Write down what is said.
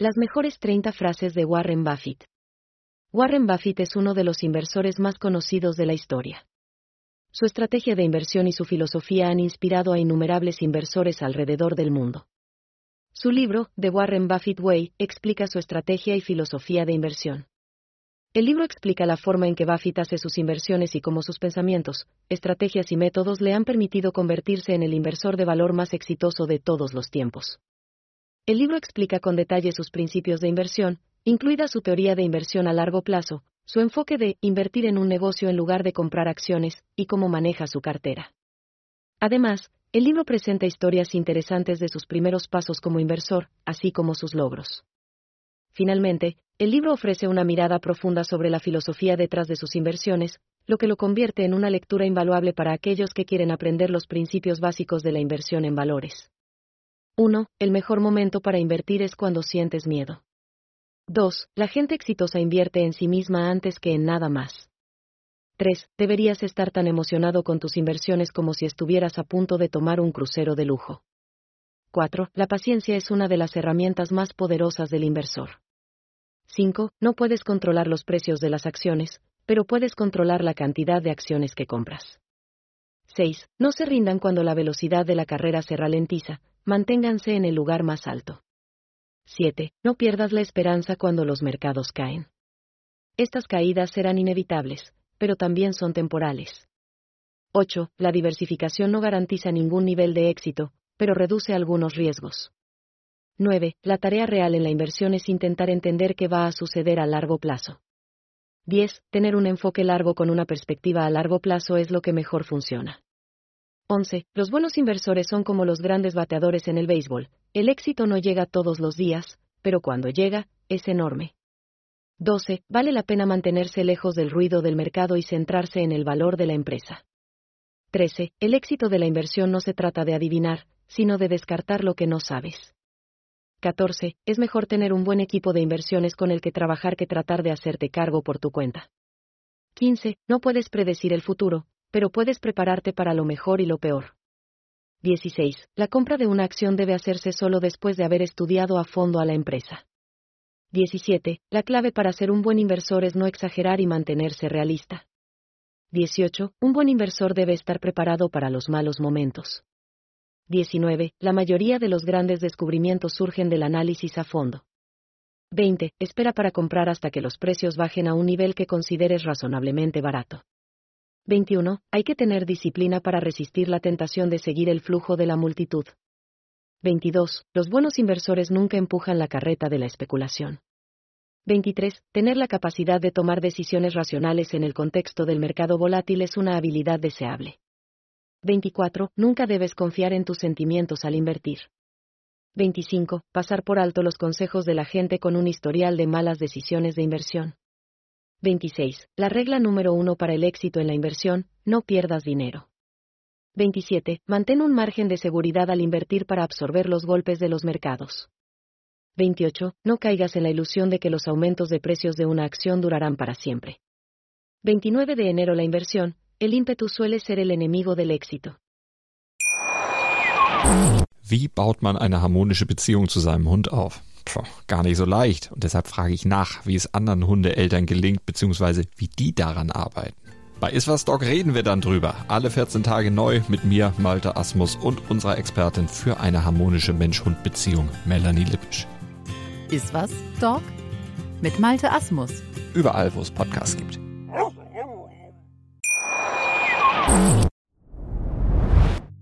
Las mejores 30 frases de Warren Buffett. Warren Buffett es uno de los inversores más conocidos de la historia. Su estrategia de inversión y su filosofía han inspirado a innumerables inversores alrededor del mundo. Su libro, The Warren Buffett Way, explica su estrategia y filosofía de inversión. El libro explica la forma en que Buffett hace sus inversiones y cómo sus pensamientos, estrategias y métodos le han permitido convertirse en el inversor de valor más exitoso de todos los tiempos. El libro explica con detalle sus principios de inversión, incluida su teoría de inversión a largo plazo, su enfoque de invertir en un negocio en lugar de comprar acciones, y cómo maneja su cartera. Además, el libro presenta historias interesantes de sus primeros pasos como inversor, así como sus logros. Finalmente, el libro ofrece una mirada profunda sobre la filosofía detrás de sus inversiones, lo que lo convierte en una lectura invaluable para aquellos que quieren aprender los principios básicos de la inversión en valores. 1. El mejor momento para invertir es cuando sientes miedo. 2. La gente exitosa invierte en sí misma antes que en nada más. 3. Deberías estar tan emocionado con tus inversiones como si estuvieras a punto de tomar un crucero de lujo. 4. La paciencia es una de las herramientas más poderosas del inversor. 5. No puedes controlar los precios de las acciones, pero puedes controlar la cantidad de acciones que compras. 6. No se rindan cuando la velocidad de la carrera se ralentiza, manténganse en el lugar más alto. 7. No pierdas la esperanza cuando los mercados caen. Estas caídas serán inevitables, pero también son temporales. 8. La diversificación no garantiza ningún nivel de éxito, pero reduce algunos riesgos. 9. La tarea real en la inversión es intentar entender qué va a suceder a largo plazo. 10. Tener un enfoque largo con una perspectiva a largo plazo es lo que mejor funciona. 11. Los buenos inversores son como los grandes bateadores en el béisbol. El éxito no llega todos los días, pero cuando llega, es enorme. 12. Vale la pena mantenerse lejos del ruido del mercado y centrarse en el valor de la empresa. 13. El éxito de la inversión no se trata de adivinar, sino de descartar lo que no sabes. 14. Es mejor tener un buen equipo de inversiones con el que trabajar que tratar de hacerte cargo por tu cuenta. 15. No puedes predecir el futuro, pero puedes prepararte para lo mejor y lo peor. 16. La compra de una acción debe hacerse solo después de haber estudiado a fondo a la empresa. 17. La clave para ser un buen inversor es no exagerar y mantenerse realista. 18. Un buen inversor debe estar preparado para los malos momentos. 19. La mayoría de los grandes descubrimientos surgen del análisis a fondo. 20. Espera para comprar hasta que los precios bajen a un nivel que consideres razonablemente barato. 21. Hay que tener disciplina para resistir la tentación de seguir el flujo de la multitud. 22. Los buenos inversores nunca empujan la carreta de la especulación. 23. Tener la capacidad de tomar decisiones racionales en el contexto del mercado volátil es una habilidad deseable. 24. Nunca debes confiar en tus sentimientos al invertir. 25. Pasar por alto los consejos de la gente con un historial de malas decisiones de inversión. 26. La regla número uno para el éxito en la inversión, no pierdas dinero. 27. Mantén un margen de seguridad al invertir para absorber los golpes de los mercados. 28. No caigas en la ilusión de que los aumentos de precios de una acción durarán para siempre. 29 de enero La inversión, el ímpetu suele ser el enemigo del éxito. Wie baut man eine harmonische Beziehung zu seinem Hund auf? Puh, gar nicht so leicht. Und deshalb frage ich nach, wie es anderen Hundeeltern gelingt, beziehungsweise wie die daran arbeiten. Bei Iswas Dog reden wir dann drüber. Alle 14 Tage neu mit mir, Malte Asmus und unserer Expertin für eine harmonische Mensch-Hund-Beziehung, Melanie Lippisch. Iswas Dog mit Malte Asmus. Überall, wo es Podcasts gibt.